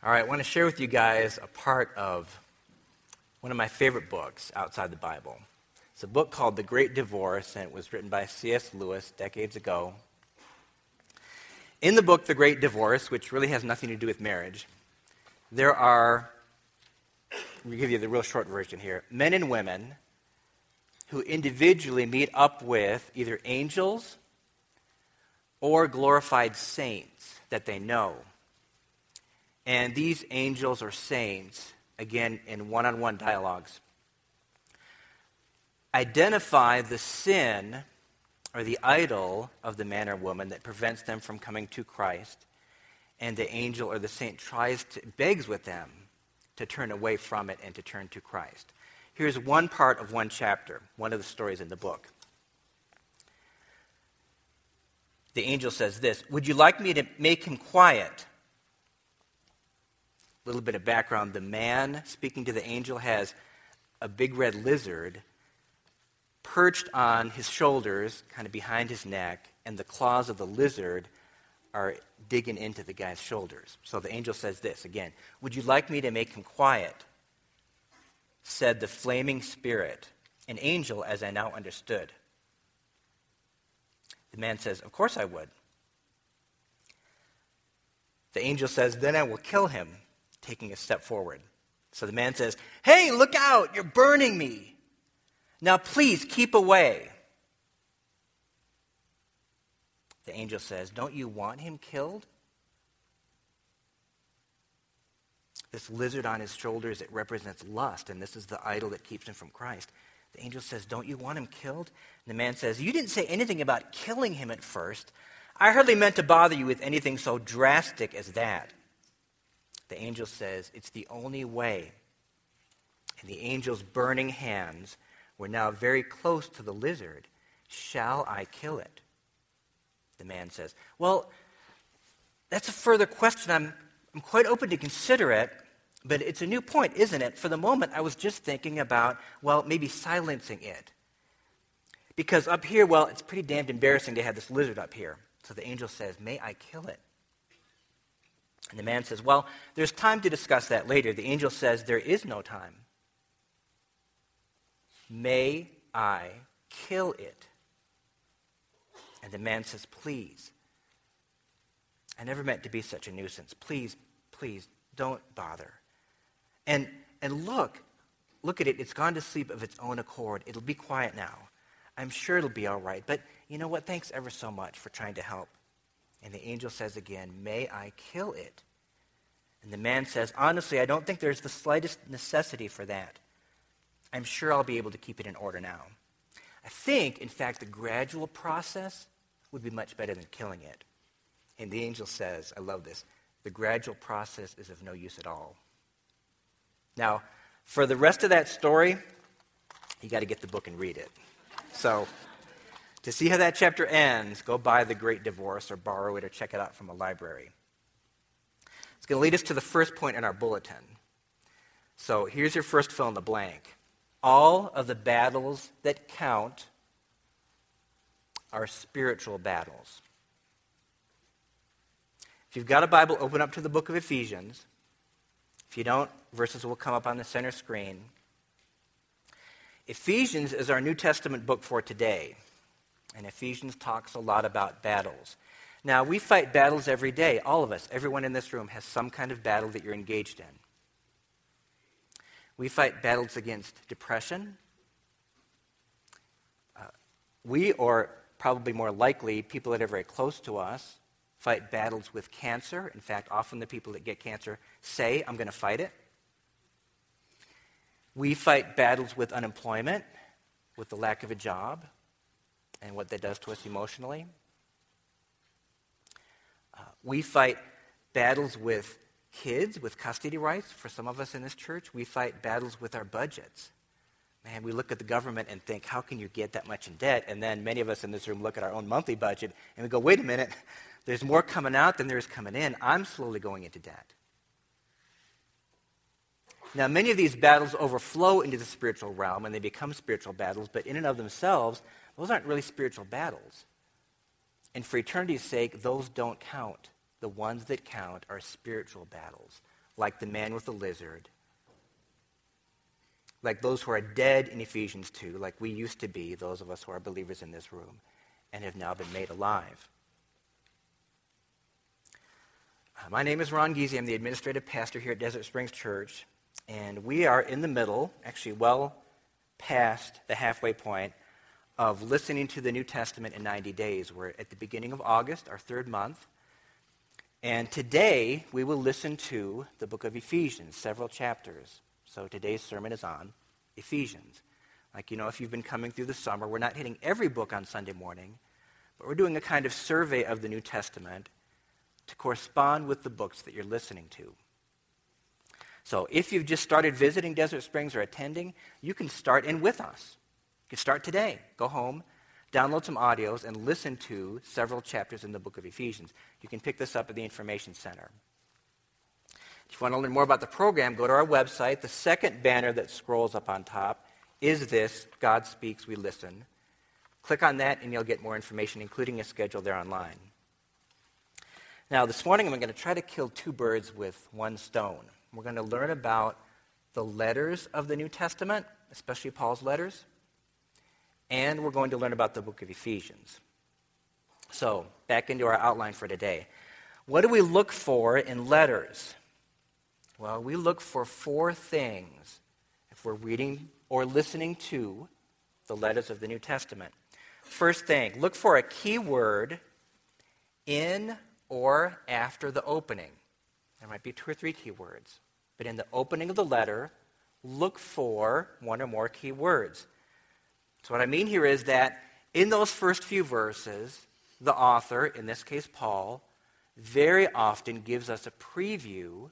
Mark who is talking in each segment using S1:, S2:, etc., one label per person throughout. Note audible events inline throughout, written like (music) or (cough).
S1: All right, I want to share with you guys a part of one of my favorite books outside the Bible. It's a book called The Great Divorce, and it was written by C.S. Lewis decades ago. In the book, The Great Divorce, which really has nothing to do with marriage, there are, we give you the real short version here, men and women who individually meet up with either angels or glorified saints that they know. And these angels or saints, again, in one on one dialogues, identify the sin or the idol of the man or woman that prevents them from coming to Christ. And the angel or the saint tries to, begs with them to turn away from it and to turn to Christ. Here's one part of one chapter, one of the stories in the book. The angel says this Would you like me to make him quiet? Little bit of background the man speaking to the angel has a big red lizard perched on his shoulders, kind of behind his neck, and the claws of the lizard are digging into the guy's shoulders. So the angel says this again Would you like me to make him quiet? Said the flaming spirit, an angel as I now understood. The man says, Of course I would. The angel says, Then I will kill him taking a step forward. So the man says, Hey, look out, you're burning me. Now please keep away. The angel says, Don't you want him killed? This lizard on his shoulders, it represents lust, and this is the idol that keeps him from Christ. The angel says, Don't you want him killed? And the man says, You didn't say anything about killing him at first. I hardly meant to bother you with anything so drastic as that the angel says, It's the only way. And the angel's burning hands were now very close to the lizard. Shall I kill it? The man says, Well, that's a further question. I'm, I'm quite open to consider it, but it's a new point, isn't it? For the moment, I was just thinking about, well, maybe silencing it. Because up here, well, it's pretty damned embarrassing to have this lizard up here. So the angel says, May I kill it? And the man says, Well, there's time to discuss that later. The angel says, There is no time. May I kill it? And the man says, Please. I never meant to be such a nuisance. Please, please, don't bother. And, and look, look at it. It's gone to sleep of its own accord. It'll be quiet now. I'm sure it'll be all right. But you know what? Thanks ever so much for trying to help. And the angel says again, May I kill it? And the man says, Honestly, I don't think there's the slightest necessity for that. I'm sure I'll be able to keep it in order now. I think, in fact, the gradual process would be much better than killing it. And the angel says, I love this, the gradual process is of no use at all. Now, for the rest of that story, you got to get the book and read it. So, to see how that chapter ends, go buy The Great Divorce or borrow it or check it out from a library. It's going to lead us to the first point in our bulletin. So here's your first fill in the blank. All of the battles that count are spiritual battles. If you've got a Bible, open up to the book of Ephesians. If you don't, verses will come up on the center screen. Ephesians is our New Testament book for today. And Ephesians talks a lot about battles. Now, we fight battles every day. All of us, everyone in this room, has some kind of battle that you're engaged in. We fight battles against depression. Uh, we, or probably more likely, people that are very close to us, fight battles with cancer. In fact, often the people that get cancer say, I'm going to fight it. We fight battles with unemployment, with the lack of a job and what that does to us emotionally. Uh, we fight battles with kids, with custody rights. For some of us in this church, we fight battles with our budgets. Man, we look at the government and think, how can you get that much in debt? And then many of us in this room look at our own monthly budget and we go, wait a minute, (laughs) there's more coming out than there is coming in. I'm slowly going into debt. Now, many of these battles overflow into the spiritual realm and they become spiritual battles, but in and of themselves, those aren't really spiritual battles. And for eternity's sake, those don't count. The ones that count are spiritual battles, like the man with the lizard, like those who are dead in Ephesians 2, like we used to be, those of us who are believers in this room, and have now been made alive. Uh, my name is Ron Giese. I'm the administrative pastor here at Desert Springs Church, and we are in the middle, actually well past the halfway point of listening to the New Testament in 90 days. We're at the beginning of August, our third month. And today we will listen to the book of Ephesians, several chapters. So today's sermon is on Ephesians. Like, you know, if you've been coming through the summer, we're not hitting every book on Sunday morning, but we're doing a kind of survey of the New Testament to correspond with the books that you're listening to. So if you've just started visiting Desert Springs or attending, you can start in with us. You can start today. Go home, download some audios, and listen to several chapters in the book of Ephesians. You can pick this up at the Information Center. If you want to learn more about the program, go to our website. The second banner that scrolls up on top is this God Speaks, We Listen. Click on that, and you'll get more information, including a schedule there online. Now, this morning, I'm going to try to kill two birds with one stone. We're going to learn about the letters of the New Testament, especially Paul's letters, and we're going to learn about the book of Ephesians. So, back into our outline for today. What do we look for in letters? Well, we look for four things if we're reading or listening to the letters of the New Testament. First thing, look for a key word in or after the opening. There might be two or three key words, but in the opening of the letter, look for one or more key words. So, what I mean here is that in those first few verses, the author, in this case Paul, very often gives us a preview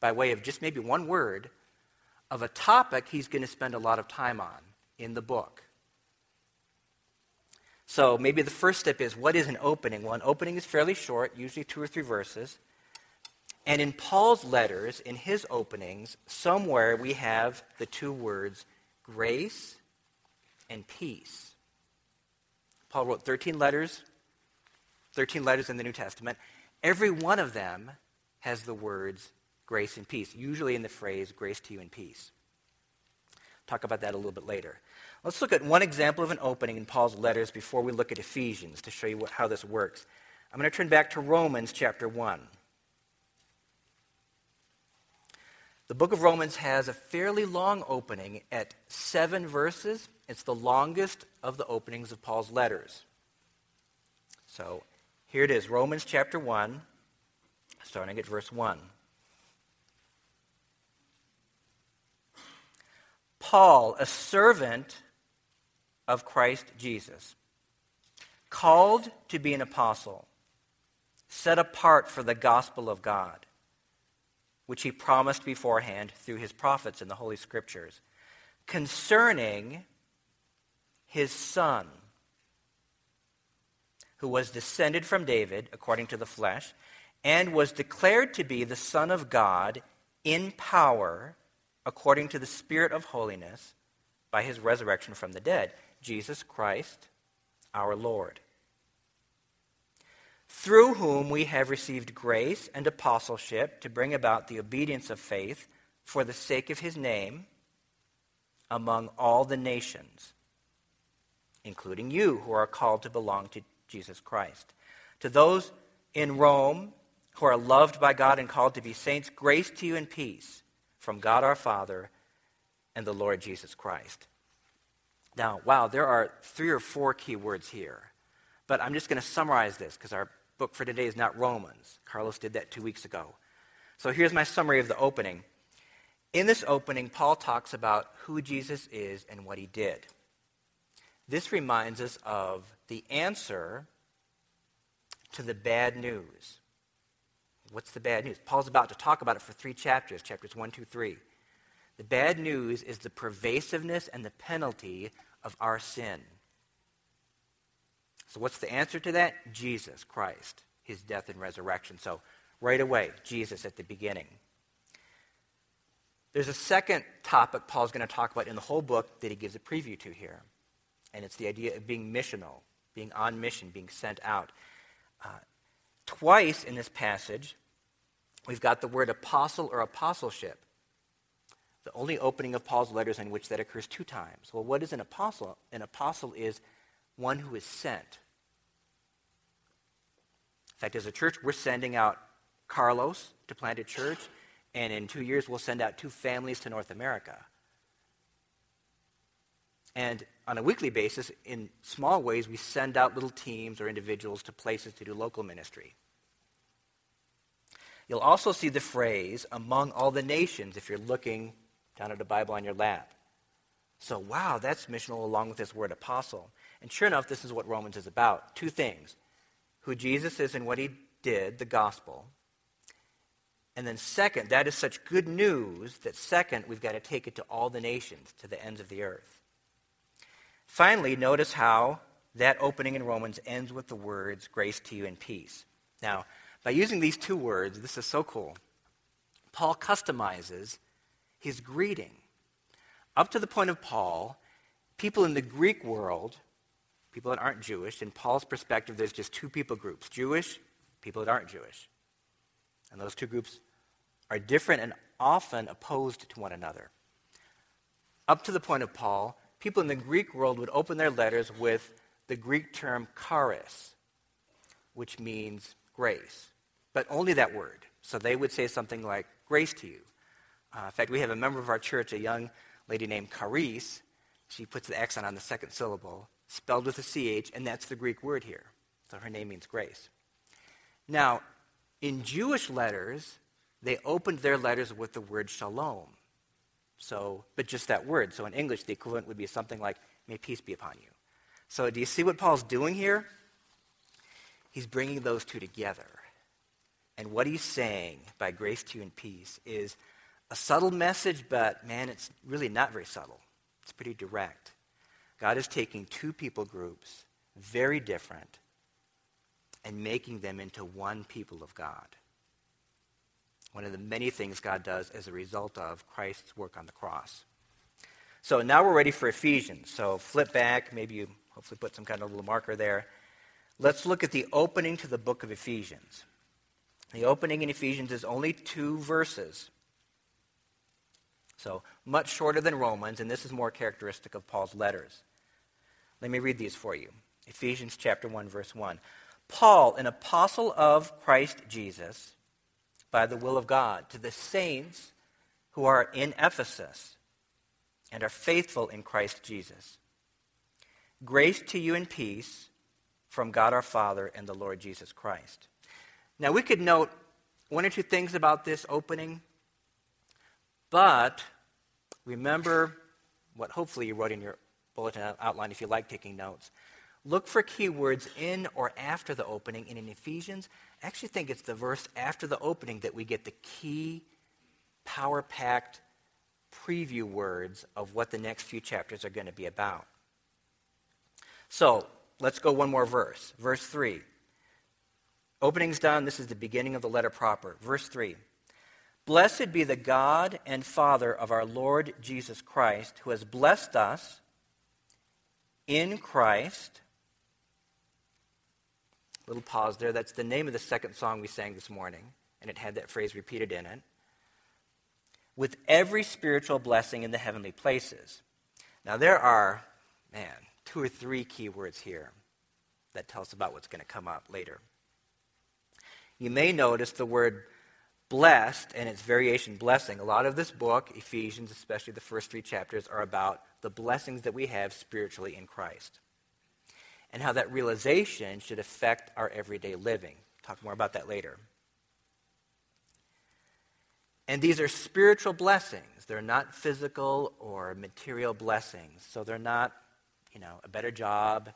S1: by way of just maybe one word of a topic he's going to spend a lot of time on in the book. So maybe the first step is what is an opening? Well, an opening is fairly short, usually two or three verses. And in Paul's letters, in his openings, somewhere we have the two words grace and peace. Paul wrote 13 letters, 13 letters in the New Testament. Every one of them has the words grace and peace, usually in the phrase grace to you and peace. Talk about that a little bit later. Let's look at one example of an opening in Paul's letters before we look at Ephesians to show you what, how this works. I'm going to turn back to Romans chapter 1. The book of Romans has a fairly long opening at seven verses. It's the longest of the openings of Paul's letters. So here it is Romans chapter 1, starting at verse 1. Paul, a servant of Christ Jesus, called to be an apostle, set apart for the gospel of God, which he promised beforehand through his prophets in the Holy Scriptures, concerning his son, who was descended from David according to the flesh, and was declared to be the Son of God in power according to the Spirit of holiness by his resurrection from the dead, Jesus Christ, our Lord. Through whom we have received grace and apostleship to bring about the obedience of faith for the sake of his name among all the nations, including you who are called to belong to Jesus Christ. To those in Rome who are loved by God and called to be saints, grace to you and peace from God our Father and the Lord Jesus Christ. Now, wow, there are three or four key words here. But I'm just going to summarize this because our book for today is not Romans. Carlos did that two weeks ago. So here's my summary of the opening. In this opening, Paul talks about who Jesus is and what he did. This reminds us of the answer to the bad news. What's the bad news? Paul's about to talk about it for three chapters, chapters 1, 2, 3. The bad news is the pervasiveness and the penalty of our sin. So, what's the answer to that? Jesus Christ, his death and resurrection. So, right away, Jesus at the beginning. There's a second topic Paul's going to talk about in the whole book that he gives a preview to here, and it's the idea of being missional, being on mission, being sent out. Uh, twice in this passage, we've got the word apostle or apostleship. The only opening of Paul's letters in which that occurs two times. Well, what is an apostle? An apostle is one who is sent. In fact, as a church, we're sending out Carlos to plant a church, and in two years, we'll send out two families to North America. And on a weekly basis, in small ways, we send out little teams or individuals to places to do local ministry. You'll also see the phrase among all the nations if you're looking down at the Bible on your lap. So, wow, that's missional along with this word apostle. And sure enough, this is what Romans is about two things who Jesus is and what he did, the gospel. And then, second, that is such good news that, second, we've got to take it to all the nations, to the ends of the earth. Finally, notice how that opening in Romans ends with the words, grace to you and peace. Now, by using these two words, this is so cool. Paul customizes his greeting. Up to the point of Paul, people in the Greek world, people that aren't Jewish, in Paul's perspective, there's just two people groups Jewish, people that aren't Jewish. And those two groups are different and often opposed to one another. Up to the point of Paul, people in the Greek world would open their letters with the Greek term charis, which means grace, but only that word. So they would say something like, grace to you. Uh, in fact, we have a member of our church, a young lady named Charis. She puts the accent on the second syllable, spelled with a CH, and that's the Greek word here. So her name means grace. Now, in Jewish letters, they opened their letters with the word shalom. So, but just that word. So in English, the equivalent would be something like, may peace be upon you. So do you see what Paul's doing here? He's bringing those two together. And what he's saying by grace to you and peace is a subtle message, but man, it's really not very subtle. It's pretty direct. God is taking two people groups, very different, and making them into one people of God. One of the many things God does as a result of Christ's work on the cross. So now we're ready for Ephesians. So flip back, maybe you hopefully put some kind of little marker there. Let's look at the opening to the book of Ephesians. The opening in Ephesians is only two verses. So much shorter than Romans, and this is more characteristic of Paul's letters. Let me read these for you. Ephesians chapter 1 verse 1. Paul, an apostle of Christ Jesus, by the will of God to the saints who are in Ephesus and are faithful in Christ Jesus. Grace to you and peace from God our Father and the Lord Jesus Christ. Now, we could note one or two things about this opening, but remember what hopefully you wrote in your bulletin outline if you like taking notes. Look for keywords in or after the opening, and in Ephesians, I actually think it's the verse after the opening that we get the key, power packed preview words of what the next few chapters are going to be about. So let's go one more verse. Verse 3. Opening's done. This is the beginning of the letter proper. Verse 3. Blessed be the God and Father of our Lord Jesus Christ, who has blessed us in Christ Little pause there. That's the name of the second song we sang this morning, and it had that phrase repeated in it. With every spiritual blessing in the heavenly places. Now, there are, man, two or three key words here that tell us about what's going to come up later. You may notice the word blessed and its variation blessing. A lot of this book, Ephesians, especially the first three chapters, are about the blessings that we have spiritually in Christ and how that realization should affect our everyday living. Talk more about that later. And these are spiritual blessings. They're not physical or material blessings. So they're not, you know, a better job,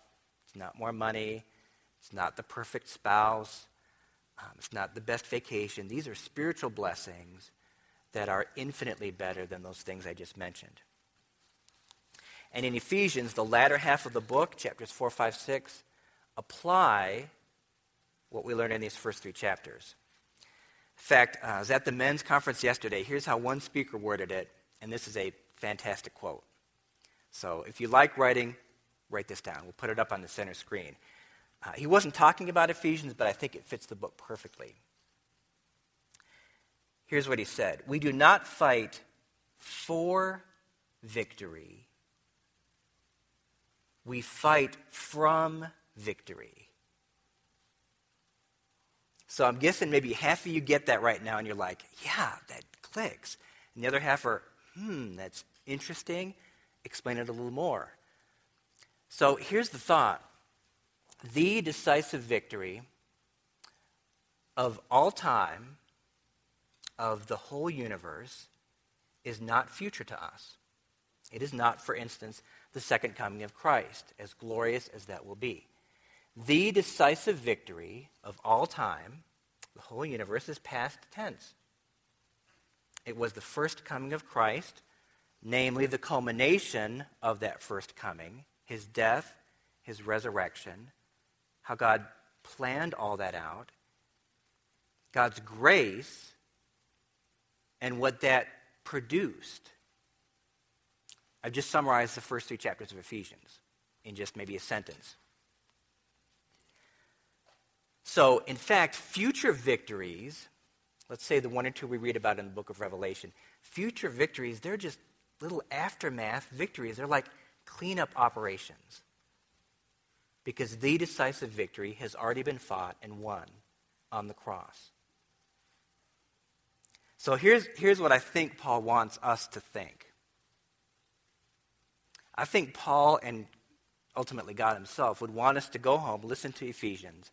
S1: it's not more money, it's not the perfect spouse, um, it's not the best vacation. These are spiritual blessings that are infinitely better than those things I just mentioned. And in Ephesians, the latter half of the book, chapters 4, 5, 6, apply what we learned in these first three chapters. In fact, uh, I was at the men's conference yesterday. Here's how one speaker worded it, and this is a fantastic quote. So if you like writing, write this down. We'll put it up on the center screen. Uh, he wasn't talking about Ephesians, but I think it fits the book perfectly. Here's what he said We do not fight for victory, we fight from victory. So I'm guessing maybe half of you get that right now, and you're like, yeah, that clicks. And the other half are, hmm, that's interesting. Explain it a little more. So here's the thought the decisive victory of all time, of the whole universe, is not future to us. It is not, for instance, the second coming of Christ, as glorious as that will be. The decisive victory of all time, the whole universe, is past tense. It was the first coming of Christ, namely the culmination of that first coming, his death, his resurrection, how God planned all that out, God's grace, and what that produced. I've just summarized the first three chapters of Ephesians in just maybe a sentence. So, in fact, future victories, let's say the one or two we read about in the book of Revelation, future victories, they're just little aftermath victories. They're like cleanup operations. Because the decisive victory has already been fought and won on the cross. So here's, here's what I think Paul wants us to think. I think Paul and ultimately God Himself would want us to go home, listen to Ephesians,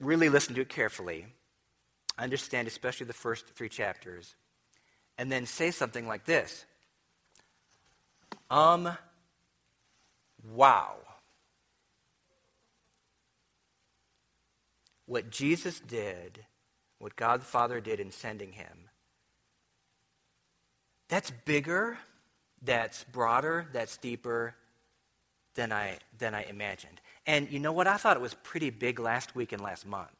S1: really listen to it carefully, understand especially the first three chapters, and then say something like this Um, wow. What Jesus did what God the Father did in sending him. That's bigger, that's broader, that's deeper than I, than I imagined. And you know what? I thought it was pretty big last week and last month.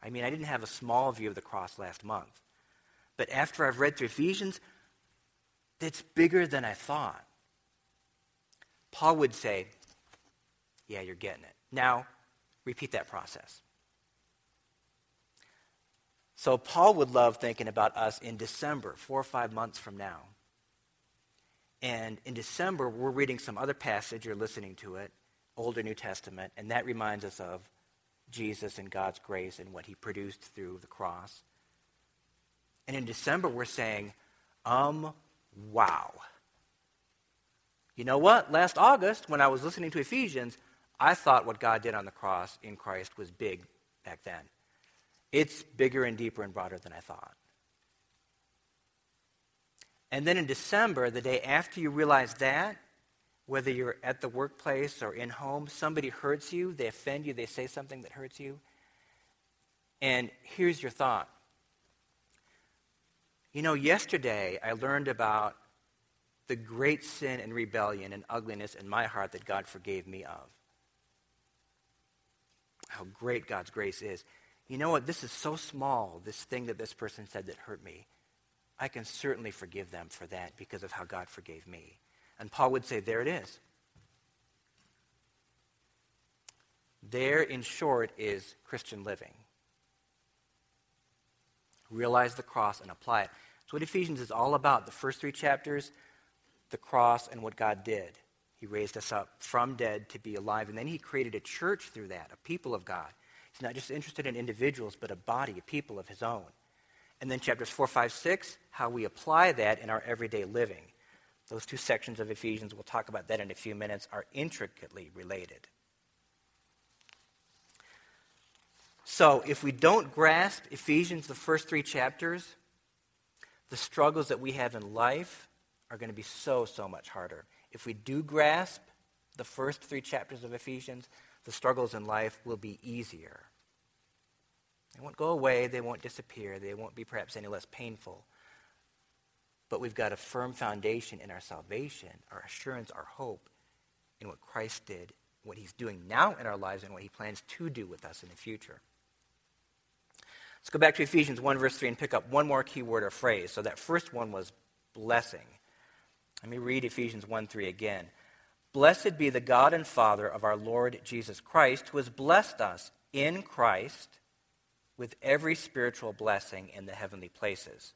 S1: I mean, I didn't have a small view of the cross last month. But after I've read through Ephesians, it's bigger than I thought. Paul would say, Yeah, you're getting it. Now, repeat that process. So Paul would love thinking about us in December, four or five months from now. And in December, we're reading some other passage or listening to it, Older New Testament, and that reminds us of Jesus and God's grace and what he produced through the cross. And in December, we're saying, um, wow. You know what? Last August, when I was listening to Ephesians, I thought what God did on the cross in Christ was big back then. It's bigger and deeper and broader than I thought. And then in December, the day after you realize that, whether you're at the workplace or in home, somebody hurts you, they offend you, they say something that hurts you. And here's your thought. You know, yesterday I learned about the great sin and rebellion and ugliness in my heart that God forgave me of. How great God's grace is you know what? This is so small, this thing that this person said that hurt me. I can certainly forgive them for that because of how God forgave me. And Paul would say, there it is. There, in short, is Christian living. Realize the cross and apply it. That's what Ephesians is all about. The first three chapters, the cross and what God did. He raised us up from dead to be alive. And then he created a church through that, a people of God. He's not just interested in individuals, but a body, a people of his own. And then chapters 4, 5, 6, how we apply that in our everyday living. Those two sections of Ephesians, we'll talk about that in a few minutes, are intricately related. So, if we don't grasp Ephesians, the first three chapters, the struggles that we have in life are going to be so, so much harder. If we do grasp the first three chapters of Ephesians, the struggles in life will be easier. They won't go away, they won't disappear, they won't be perhaps any less painful. But we've got a firm foundation in our salvation, our assurance, our hope in what Christ did, what he's doing now in our lives, and what he plans to do with us in the future. Let's go back to Ephesians 1, verse 3, and pick up one more key word or phrase. So that first one was blessing. Let me read Ephesians 1 3 again. Blessed be the God and Father of our Lord Jesus Christ, who has blessed us in Christ with every spiritual blessing in the heavenly places.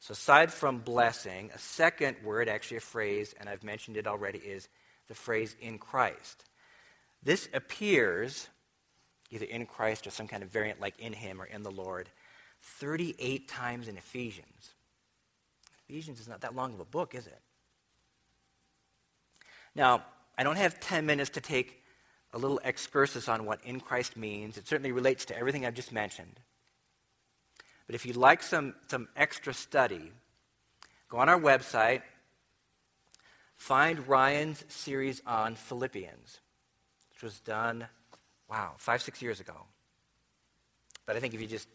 S1: So, aside from blessing, a second word, actually a phrase, and I've mentioned it already, is the phrase in Christ. This appears either in Christ or some kind of variant like in Him or in the Lord 38 times in Ephesians. Ephesians is not that long of a book, is it? Now, I don't have 10 minutes to take a little excursus on what in Christ means. It certainly relates to everything I've just mentioned. But if you'd like some, some extra study, go on our website, find Ryan's series on Philippians, which was done, wow, five, six years ago. But I think if you just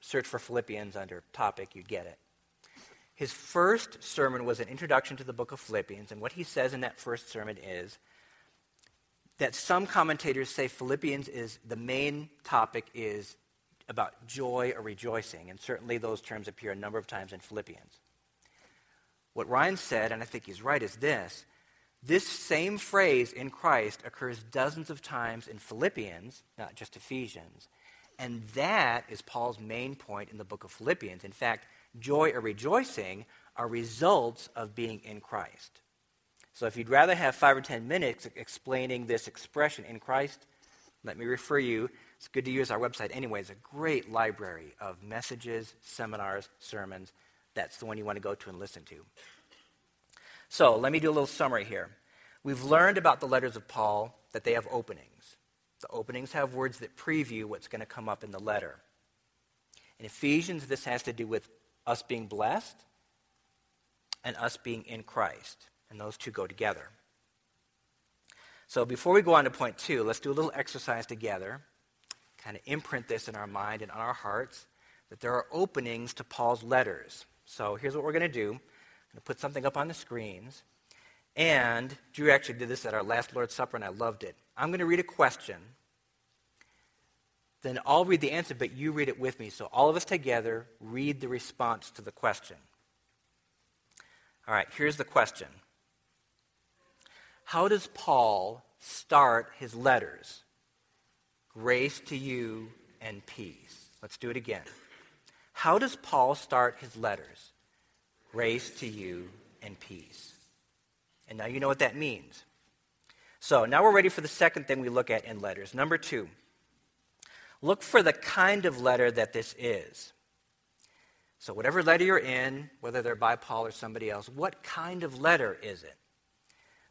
S1: search for Philippians under topic, you'd get it. His first sermon was an introduction to the book of Philippians, and what he says in that first sermon is that some commentators say Philippians is the main topic is about joy or rejoicing, and certainly those terms appear a number of times in Philippians. What Ryan said, and I think he's right, is this this same phrase in Christ occurs dozens of times in Philippians, not just Ephesians. And that is Paul's main point in the book of Philippians. In fact, joy or rejoicing are results of being in Christ. So if you'd rather have five or ten minutes explaining this expression in Christ, let me refer you. It's good to use our website anyway. It's a great library of messages, seminars, sermons. That's the one you want to go to and listen to. So let me do a little summary here. We've learned about the letters of Paul that they have openings. The openings have words that preview what's going to come up in the letter. In Ephesians, this has to do with us being blessed and us being in Christ. And those two go together. So before we go on to point two, let's do a little exercise together, kind of imprint this in our mind and on our hearts that there are openings to Paul's letters. So here's what we're going to do I'm going to put something up on the screens. And Drew actually did this at our last Lord's Supper, and I loved it. I'm going to read a question. Then I'll read the answer, but you read it with me. So all of us together read the response to the question. All right, here's the question How does Paul start his letters? Grace to you and peace. Let's do it again. How does Paul start his letters? Grace to you and peace. And now you know what that means. So now we're ready for the second thing we look at in letters. Number two, look for the kind of letter that this is. So, whatever letter you're in, whether they're by Paul or somebody else, what kind of letter is it?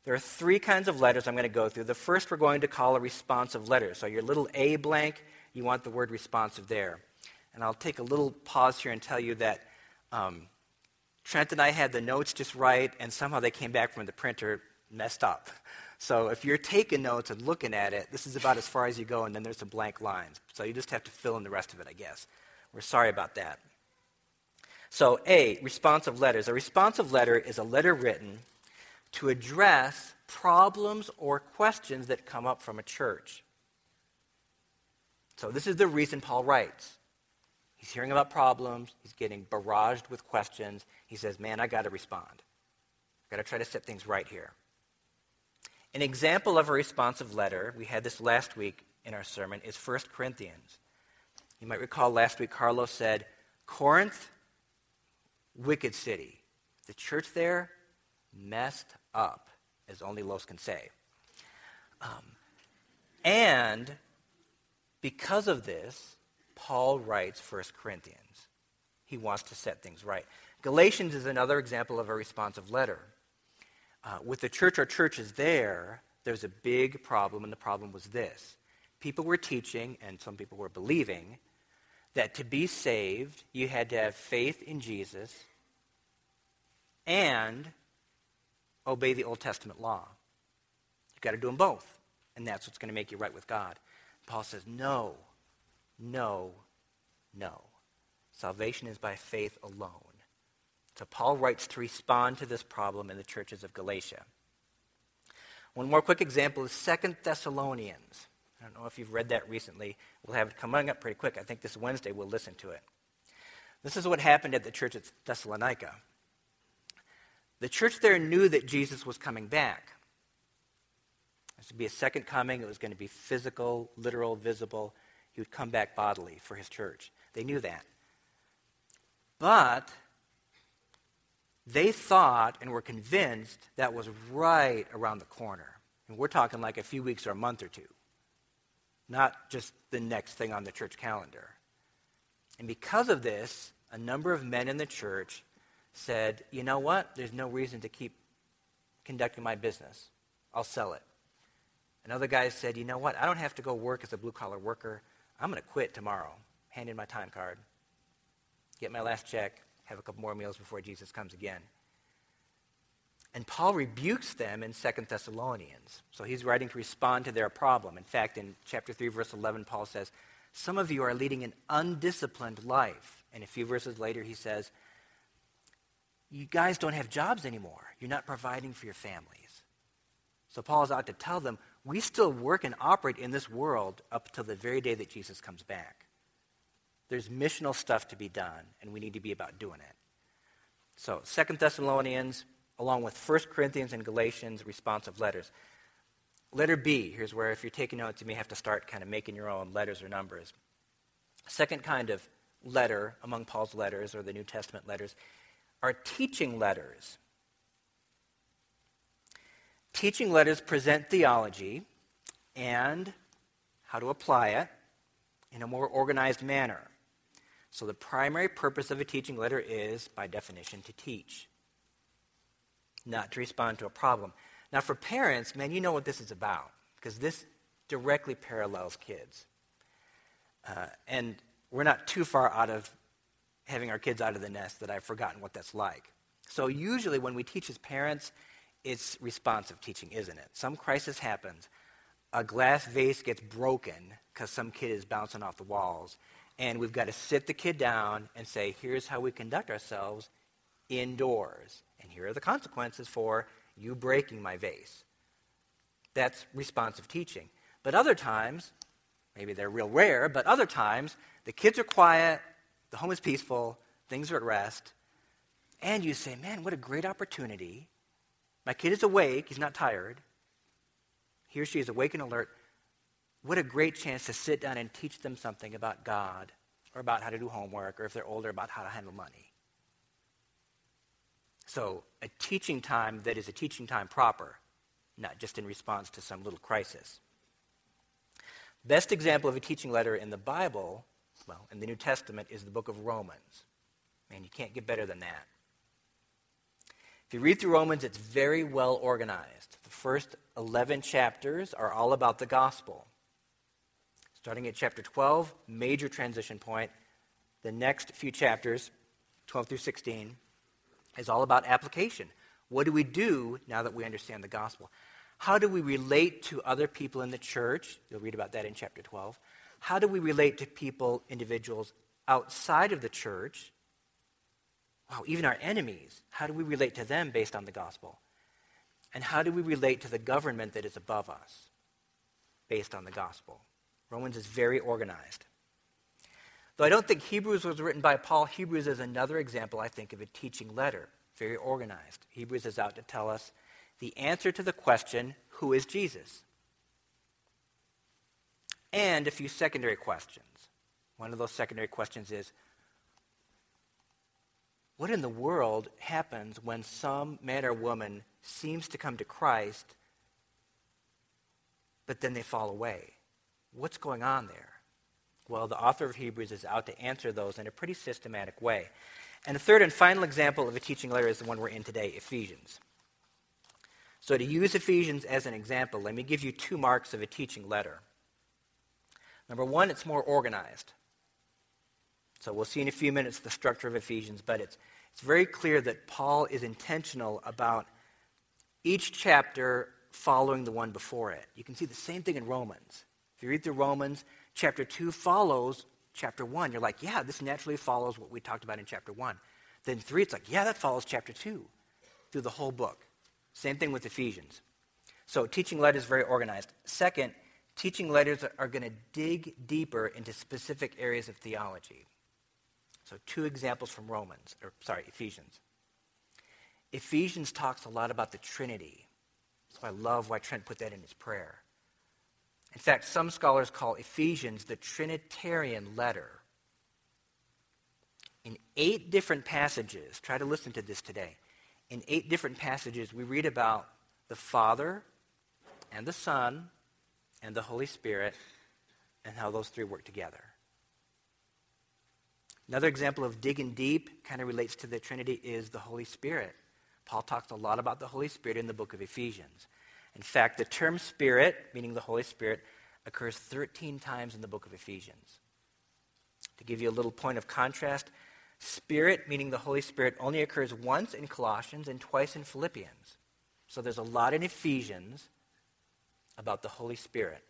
S1: There are three kinds of letters I'm going to go through. The first we're going to call a responsive letter. So, your little A blank, you want the word responsive there. And I'll take a little pause here and tell you that um, Trent and I had the notes just right, and somehow they came back from the printer messed up. (laughs) So if you're taking notes and looking at it, this is about as far as you go, and then there's some blank lines. So you just have to fill in the rest of it, I guess. We're sorry about that. So, A, responsive letters. A responsive letter is a letter written to address problems or questions that come up from a church. So, this is the reason Paul writes. He's hearing about problems, he's getting barraged with questions. He says, Man, I got to respond. I've got to try to set things right here. An example of a responsive letter, we had this last week in our sermon, is 1 Corinthians. You might recall last week Carlos said, Corinth, wicked city. The church there, messed up, as only Los can say. Um, and because of this, Paul writes 1 Corinthians. He wants to set things right. Galatians is another example of a responsive letter. Uh, with the church or churches there, there's a big problem, and the problem was this. People were teaching, and some people were believing, that to be saved, you had to have faith in Jesus and obey the Old Testament law. You've got to do them both, and that's what's going to make you right with God. Paul says, no, no, no. Salvation is by faith alone. So Paul writes to respond to this problem in the churches of Galatia. One more quick example is Second Thessalonians. I don't know if you've read that recently. We'll have it coming up pretty quick. I think this Wednesday we'll listen to it. This is what happened at the church at Thessalonica. The church there knew that Jesus was coming back. Was to be a second coming. It was going to be physical, literal, visible. He would come back bodily for his church. They knew that. But they thought and were convinced that was right around the corner. And we're talking like a few weeks or a month or two, not just the next thing on the church calendar. And because of this, a number of men in the church said, you know what? There's no reason to keep conducting my business. I'll sell it. Another guy said, you know what? I don't have to go work as a blue collar worker. I'm going to quit tomorrow. Hand in my time card, get my last check, have a couple more meals before Jesus comes again. And Paul rebukes them in Second Thessalonians. So he's writing to respond to their problem. In fact, in chapter 3, verse 11, Paul says, Some of you are leading an undisciplined life. And a few verses later, he says, You guys don't have jobs anymore. You're not providing for your families. So Paul is out to tell them, we still work and operate in this world up till the very day that Jesus comes back. There's missional stuff to be done, and we need to be about doing it. So, Second Thessalonians, along with First Corinthians and Galatians, responsive letters. Letter B, here's where if you're taking notes, you may have to start kind of making your own letters or numbers. Second kind of letter among Paul's letters or the New Testament letters are teaching letters. Teaching letters present theology and how to apply it in a more organized manner. So, the primary purpose of a teaching letter is, by definition, to teach, not to respond to a problem. Now, for parents, man, you know what this is about, because this directly parallels kids. Uh, and we're not too far out of having our kids out of the nest that I've forgotten what that's like. So, usually, when we teach as parents, it's responsive teaching, isn't it? Some crisis happens. A glass vase gets broken because some kid is bouncing off the walls. And we've got to sit the kid down and say, here's how we conduct ourselves indoors. And here are the consequences for you breaking my vase. That's responsive teaching. But other times, maybe they're real rare, but other times, the kids are quiet, the home is peaceful, things are at rest, and you say, man, what a great opportunity my kid is awake, he's not tired. He or she is awake and alert. What a great chance to sit down and teach them something about God or about how to do homework or if they're older, about how to handle money. So, a teaching time that is a teaching time proper, not just in response to some little crisis. Best example of a teaching letter in the Bible, well, in the New Testament, is the book of Romans. Man, you can't get better than that. If you read through Romans, it's very well organized. The first 11 chapters are all about the gospel. Starting at chapter 12, major transition point. The next few chapters, 12 through 16, is all about application. What do we do now that we understand the gospel? How do we relate to other people in the church? You'll read about that in chapter 12. How do we relate to people, individuals outside of the church? wow, even our enemies, how do we relate to them based on the gospel? And how do we relate to the government that is above us based on the gospel? Romans is very organized. Though I don't think Hebrews was written by Paul, Hebrews is another example, I think, of a teaching letter, very organized. Hebrews is out to tell us the answer to the question, who is Jesus? And a few secondary questions. One of those secondary questions is, what in the world happens when some man or woman seems to come to Christ, but then they fall away? What's going on there? Well, the author of Hebrews is out to answer those in a pretty systematic way. And the third and final example of a teaching letter is the one we're in today Ephesians. So, to use Ephesians as an example, let me give you two marks of a teaching letter. Number one, it's more organized. So, we'll see in a few minutes the structure of Ephesians, but it's it's very clear that Paul is intentional about each chapter following the one before it. You can see the same thing in Romans. You read through Romans, chapter 2 follows chapter 1. You're like, yeah, this naturally follows what we talked about in chapter 1. Then 3, it's like, yeah, that follows chapter 2 through the whole book. Same thing with Ephesians. So, teaching letters very organized. Second, teaching letters are going to dig deeper into specific areas of theology. So, two examples from Romans, or sorry, Ephesians. Ephesians talks a lot about the Trinity. So I love why Trent put that in his prayer. In fact, some scholars call Ephesians the Trinitarian letter. In eight different passages, try to listen to this today. In eight different passages, we read about the Father and the Son and the Holy Spirit and how those three work together. Another example of digging deep, kind of relates to the Trinity, is the Holy Spirit. Paul talks a lot about the Holy Spirit in the book of Ephesians. In fact, the term Spirit, meaning the Holy Spirit, occurs 13 times in the book of Ephesians. To give you a little point of contrast, Spirit, meaning the Holy Spirit, only occurs once in Colossians and twice in Philippians. So there's a lot in Ephesians about the Holy Spirit.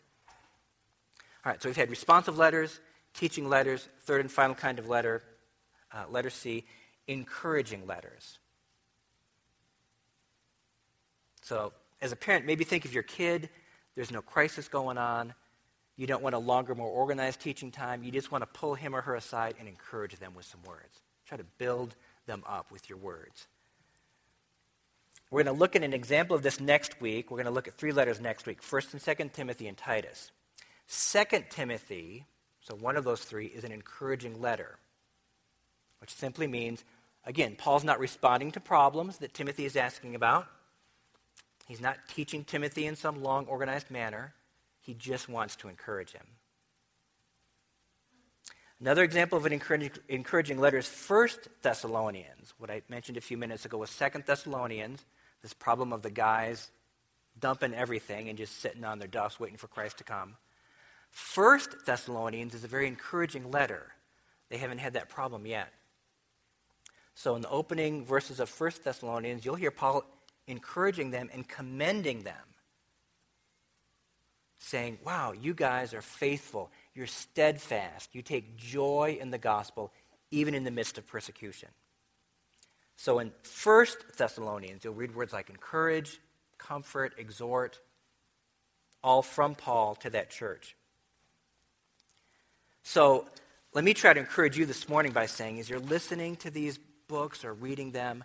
S1: All right, so we've had responsive letters, teaching letters, third and final kind of letter, uh, letter C, encouraging letters. So, as a parent, maybe think of your kid, there's no crisis going on, you don't want a longer, more organized teaching time, you just want to pull him or her aside and encourage them with some words. Try to build them up with your words. We're going to look at an example of this next week. We're going to look at three letters next week 1st and 2nd Timothy and Titus. 2nd Timothy, so one of those three, is an encouraging letter, which simply means, again, Paul's not responding to problems that Timothy is asking about. He's not teaching Timothy in some long, organized manner. He just wants to encourage him. Another example of an encouraging letter is 1 Thessalonians. What I mentioned a few minutes ago was 2 Thessalonians, this problem of the guys dumping everything and just sitting on their duffs waiting for Christ to come. 1 Thessalonians is a very encouraging letter. They haven't had that problem yet. So, in the opening verses of 1 Thessalonians, you'll hear Paul encouraging them and commending them, saying, Wow, you guys are faithful. You're steadfast. You take joy in the gospel, even in the midst of persecution. So in 1 Thessalonians, you'll read words like encourage, comfort, exhort, all from Paul to that church. So let me try to encourage you this morning by saying, as you're listening to these books or reading them,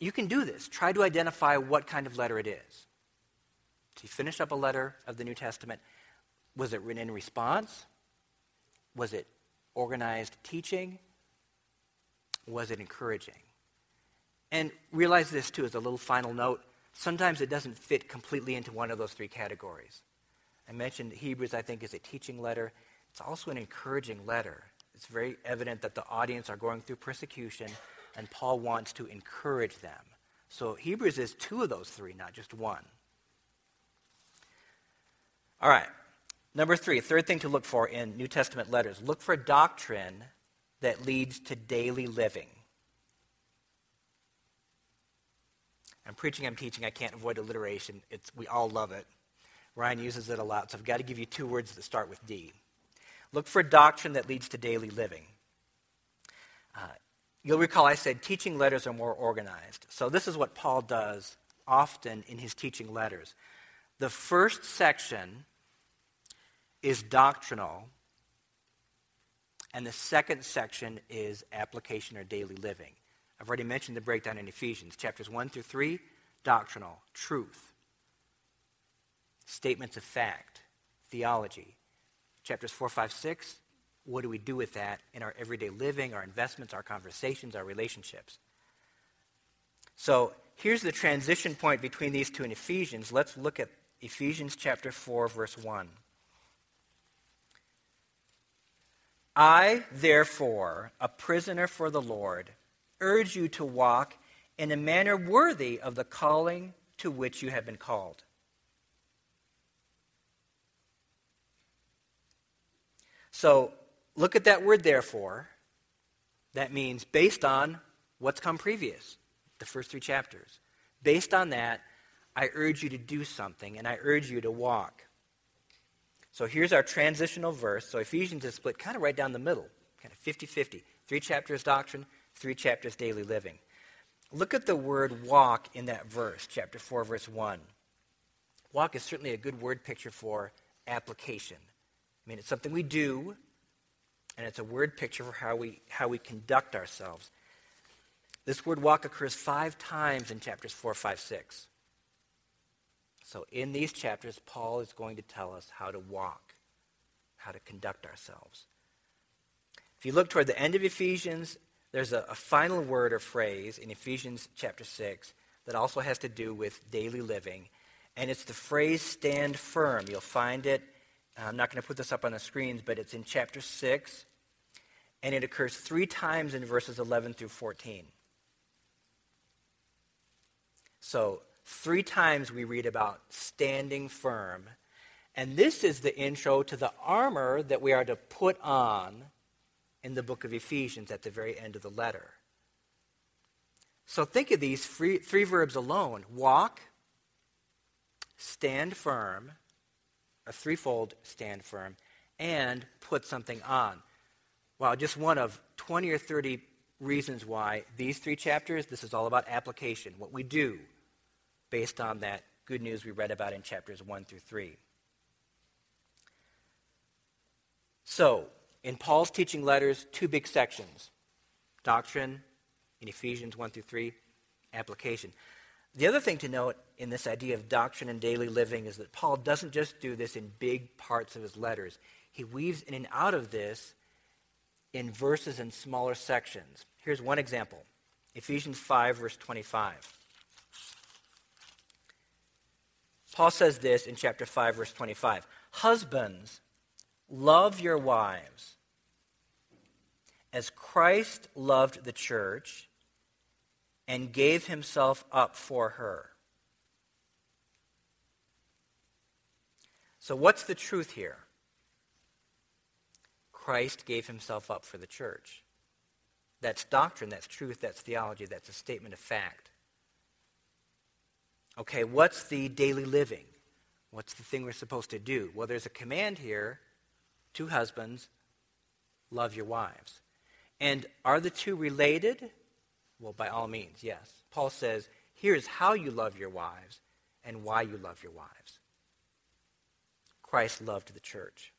S1: you can do this. Try to identify what kind of letter it is. So you finish up a letter of the New Testament. Was it written in response? Was it organized teaching? Was it encouraging? And realize this too as a little final note. Sometimes it doesn't fit completely into one of those three categories. I mentioned Hebrews, I think, is a teaching letter. It's also an encouraging letter. It's very evident that the audience are going through persecution, and Paul wants to encourage them. So Hebrews is two of those three, not just one. All right. Number three, third thing to look for in New Testament letters look for doctrine that leads to daily living. I'm preaching, I'm teaching, I can't avoid alliteration. It's, we all love it. Ryan uses it a lot, so I've got to give you two words that start with D. Look for doctrine that leads to daily living. Uh, you'll recall I said teaching letters are more organized. So this is what Paul does often in his teaching letters. The first section is doctrinal, and the second section is application or daily living. I've already mentioned the breakdown in Ephesians. Chapters 1 through 3, doctrinal, truth, statements of fact, theology. Chapters 4, 5, 6, what do we do with that in our everyday living, our investments, our conversations, our relationships? So here's the transition point between these two in Ephesians. Let's look at Ephesians chapter 4, verse 1. I, therefore, a prisoner for the Lord, urge you to walk in a manner worthy of the calling to which you have been called. So look at that word, therefore. That means based on what's come previous, the first three chapters. Based on that, I urge you to do something, and I urge you to walk. So here's our transitional verse. So Ephesians is split kind of right down the middle, kind of 50 50. Three chapters doctrine, three chapters daily living. Look at the word walk in that verse, chapter 4, verse 1. Walk is certainly a good word picture for application. I mean, it's something we do, and it's a word picture for how we, how we conduct ourselves. This word walk occurs five times in chapters 4, 5, 6. So, in these chapters, Paul is going to tell us how to walk, how to conduct ourselves. If you look toward the end of Ephesians, there's a, a, final word or phrase in Ephesians chapter 6 that also has to do with daily living. And it's the phrase stand firm. You'll find it. I'm not going to put this up on the screens, but it's in chapter 6. And it occurs three times in verses 11 through 14. So, three times we read about standing firm. And this is the intro to the armor that we are to put on in the book of Ephesians at the very end of the letter. So think of these three, three verbs alone walk, stand firm, a threefold stand firm, and put something on. Well, just one of 20 or 30 reasons why these three chapters, this is all about application, what we do based on that good news we read about in chapters 1 through 3. So, in Paul's teaching letters, two big sections doctrine in Ephesians 1 through 3, application. The other thing to note in this idea of doctrine and daily living is that Paul doesn't just do this in big parts of his letters, he weaves in and out of this in verses and smaller sections. Here's one example Ephesians 5, verse 25. Paul says this in chapter 5, verse 25 Husbands, love your wives as Christ loved the church and gave himself up for her. So, what's the truth here? Christ gave himself up for the church. That's doctrine, that's truth, that's theology, that's a statement of fact. Okay, what's the daily living? What's the thing we're supposed to do? Well, there's a command here to husbands love your wives. And are the two related? Well, by all means, yes. Paul says, here's how you love your wives and why you love your wives. Christ loved the church.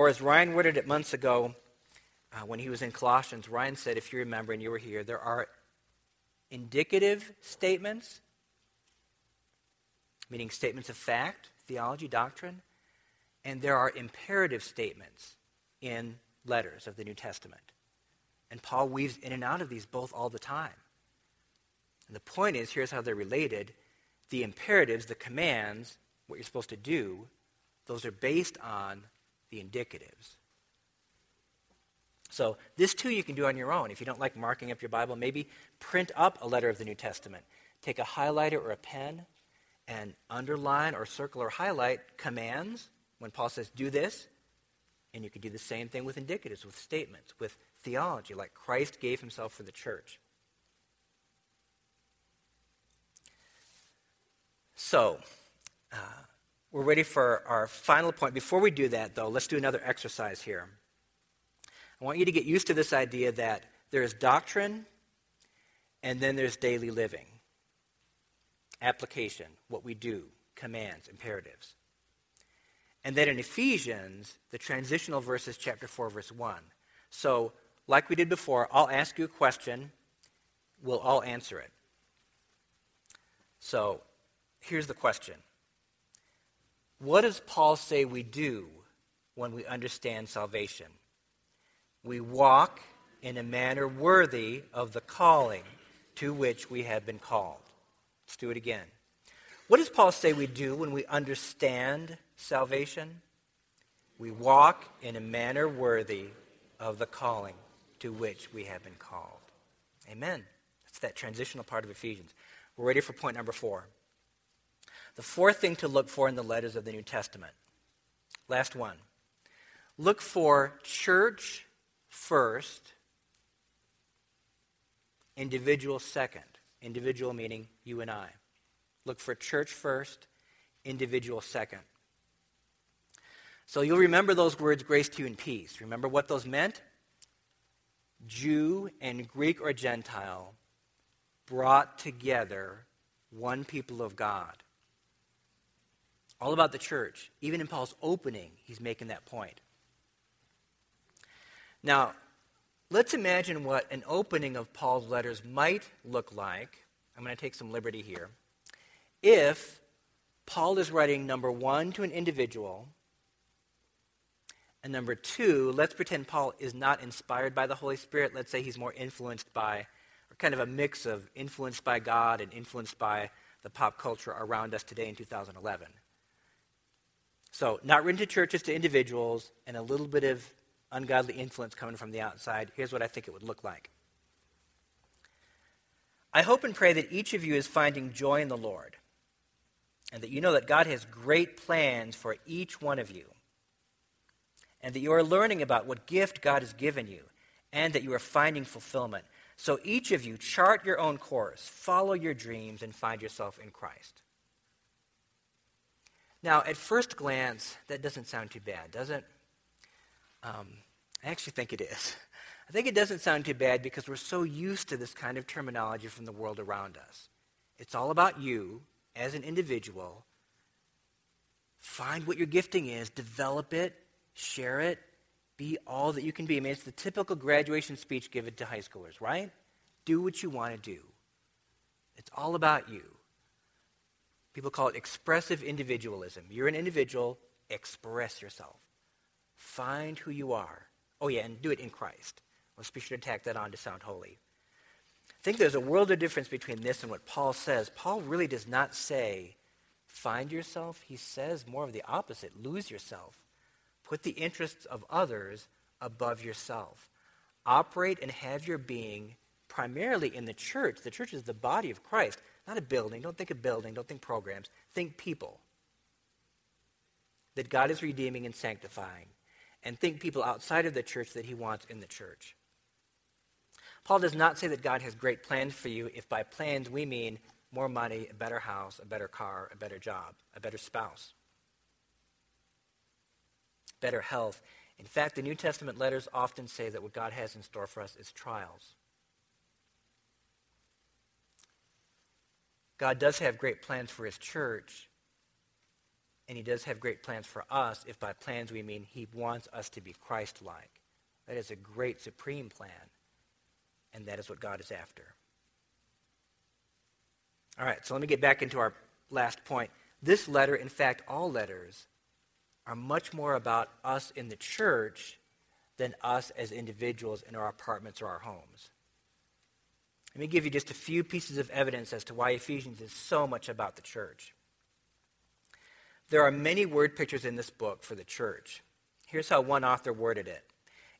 S1: Or as Ryan worded it months ago uh, when he was in Colossians, Ryan said, if you remember and you were here, there are indicative statements, meaning statements of fact, theology, doctrine, and there are imperative statements in letters of the New Testament. And Paul weaves in and out of these both all the time. And the point is here's how they're related. The imperatives, the commands, what you're supposed to do, those are based on the indicatives. So, this too you can do on your own. If you don't like marking up your Bible, maybe print up a letter of the New Testament. Take a highlighter or a pen and underline or circle or highlight commands when Paul says, do this. And you can do the same thing with indicatives, with statements, with theology, like Christ gave himself for the church. So, uh, we're ready for our final point. Before we do that, though, let's do another exercise here. I want you to get used to this idea that there is doctrine and then there's daily living. Application, what we do, commands, imperatives. And then in Ephesians, the transitional verses, chapter 4, verse 1. So, like we did before, I'll ask you a question. We'll all answer it. So, here's the question What does Paul say we do when we understand salvation? we walk in a manner worthy of the calling to which we have been called. Let's do it again. What does Paul say we do when we understand salvation? We walk in a manner worthy of the calling to which we have been called. Amen. That's that transitional part of Ephesians. We're ready for point number four. The fourth thing to look for in the letters of the New Testament. Last one. Look for church first, individual second. Individual meaning you and I. Look for church first, individual second. So you'll remember those words, grace to you and peace. Remember what those meant? Jew and Greek or Gentile brought together one people of God. All about the church. Even in Paul's opening, he's making that point. Now, let's imagine what an opening of Paul's letters might look like. I'm going to take some liberty here. if Paul is writing, number one, to an individual, and number two, let's pretend Paul is not inspired by the Holy Spirit. Let's say he's more influenced by, or kind of a mix of influenced by God and influenced by the pop culture around us today in 2011. So, not written to churches, to individuals, and a little bit of ungodly influence coming from the outside. Here's what I think it would look like. I hope and pray that each of you is finding joy in the Lord, and that you know that God has great plans for each one of you and that you are learning about what gift God has given you, and that you are finding fulfillment. So each of you chart your own course, follow your dreams, and find yourself in Christ. Now, at first glance, that doesn't sound too bad, does it? Um, I actually think it is. (laughs) I think it doesn't sound too bad because we're so used to this kind of terminology from the world around us. It's all about you as an individual. Find what your gifting is, develop it, share it, be all that you can be. I mean, it's the typical graduation speech given to high schoolers, right? Do what you want to do. It's all about you. People call it expressive individualism. You're an individual, express yourself. Find who you are. Oh, yeah, and do it in Christ. Let's be sure to tack that on to sound holy. I think there's a world of difference between this and what Paul says. Paul really does not say, find yourself. He says more of the opposite lose yourself. Put the interests of others above yourself. Operate and have your being primarily in the church. The church is the body of Christ, not a building. Don't think of building, don't think programs. Think people that God is redeeming and sanctifying. And think people outside of the church that he wants in the church. Paul does not say that God has great plans for you if by plans we mean more money, a better house, a better car, a better job, a better spouse better health. In fact, the New Testament letters often say that what God has in store for us is trials. God does have great plans for his church, and he does have great plans for us, if by plans we mean he wants us to be Christ like. That is a great supreme plan, and that is what God is after. All right, so let me get back into our last point. This letter, in fact, all letters, are much more about us in the church than us as individuals in our apartments or our homes. Let me give you just a few pieces of evidence as to why Ephesians is so much about the church. There are many word pictures in this book for the church. Here's how one author worded it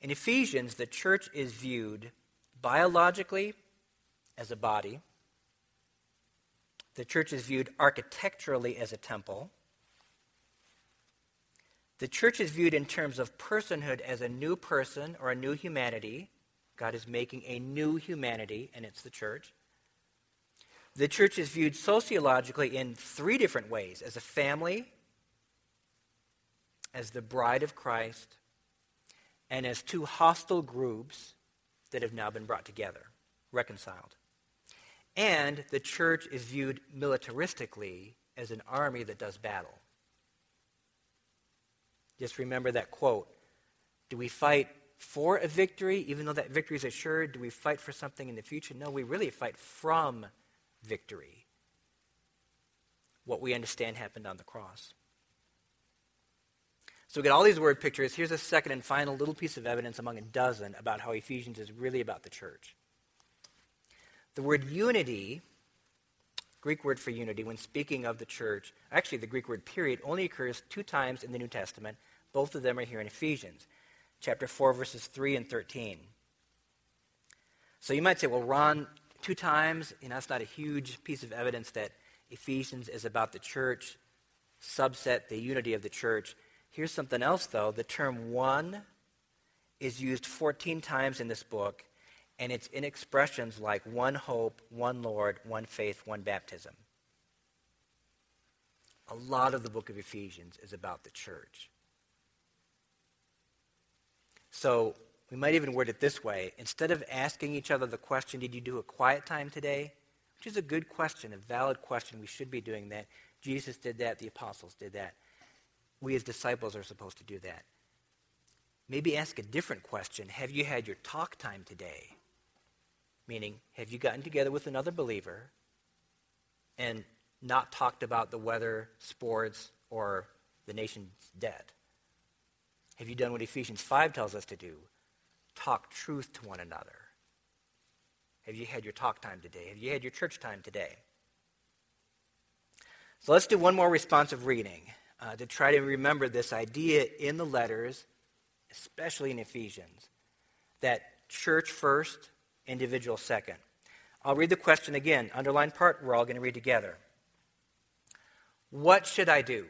S1: In Ephesians, the church is viewed biologically as a body, the church is viewed architecturally as a temple. The church is viewed in terms of personhood as a new person or a new humanity. God is making a new humanity, and it's the church. The church is viewed sociologically in three different ways as a family, as the bride of Christ, and as two hostile groups that have now been brought together, reconciled. And the church is viewed militaristically as an army that does battle. Just remember that quote. Do we fight for a victory, even though that victory is assured? Do we fight for something in the future? No, we really fight from victory. What we understand happened on the cross. So we get all these word pictures. Here's a second and final little piece of evidence among a dozen about how Ephesians is really about the church. The word unity Greek word for unity, when speaking of the church, actually the Greek word period, only occurs two times in the New Testament. Both of them are here in Ephesians, chapter 4, verses 3 and 13. So you might say, well, Ron, two times, you know, that's not a huge piece of evidence that Ephesians is about the church, subset the unity of the church. Here's something else, though. The term one is used 14 times in this book, and it's in expressions like one hope, one Lord, one faith, one baptism. A lot of the book of Ephesians is about the church. So we might even word it this way instead of asking each other the question, Did you do a quiet time today? which is a good question, a valid question. We should be doing that. Jesus did that, the apostles did that. We as disciples are supposed to do that. Maybe ask a different question Have you had your talk time today? Meaning, have you gotten together with another believer and not talked about the weather, sports, or the nation's debt? Have you done what Ephesians 5 tells us to do? Talk truth to one another. Have you had your talk time today? Have you had your church time today? So let's do one more responsive reading uh, to try to remember this idea in the letters, especially in Ephesians, that church first, individual second. I'll read the question again. Underline part, we're all going to read together. What should I do?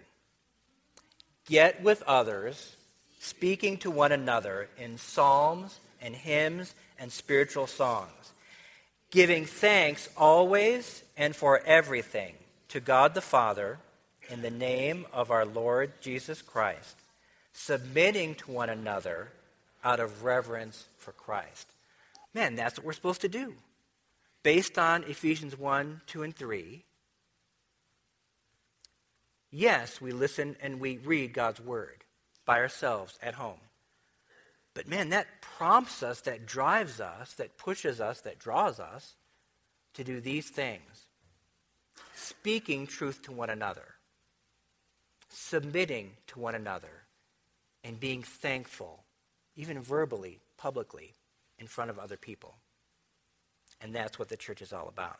S1: Get with others, speaking to one another in psalms and hymns and spiritual songs, giving thanks always and for everything to God the Father in the name of our Lord Jesus Christ, submitting to one another out of reverence for Christ. Man, that's what we're supposed to do. Based on Ephesians 1, 2, and 3, yes, we listen and we read God's Word by ourselves at home. But man, that prompts us, that drives us, that pushes us, that draws us to do these things speaking truth to one another, submitting to one another, and being thankful, even verbally, publicly, in front of other people. And that's what the church is all about.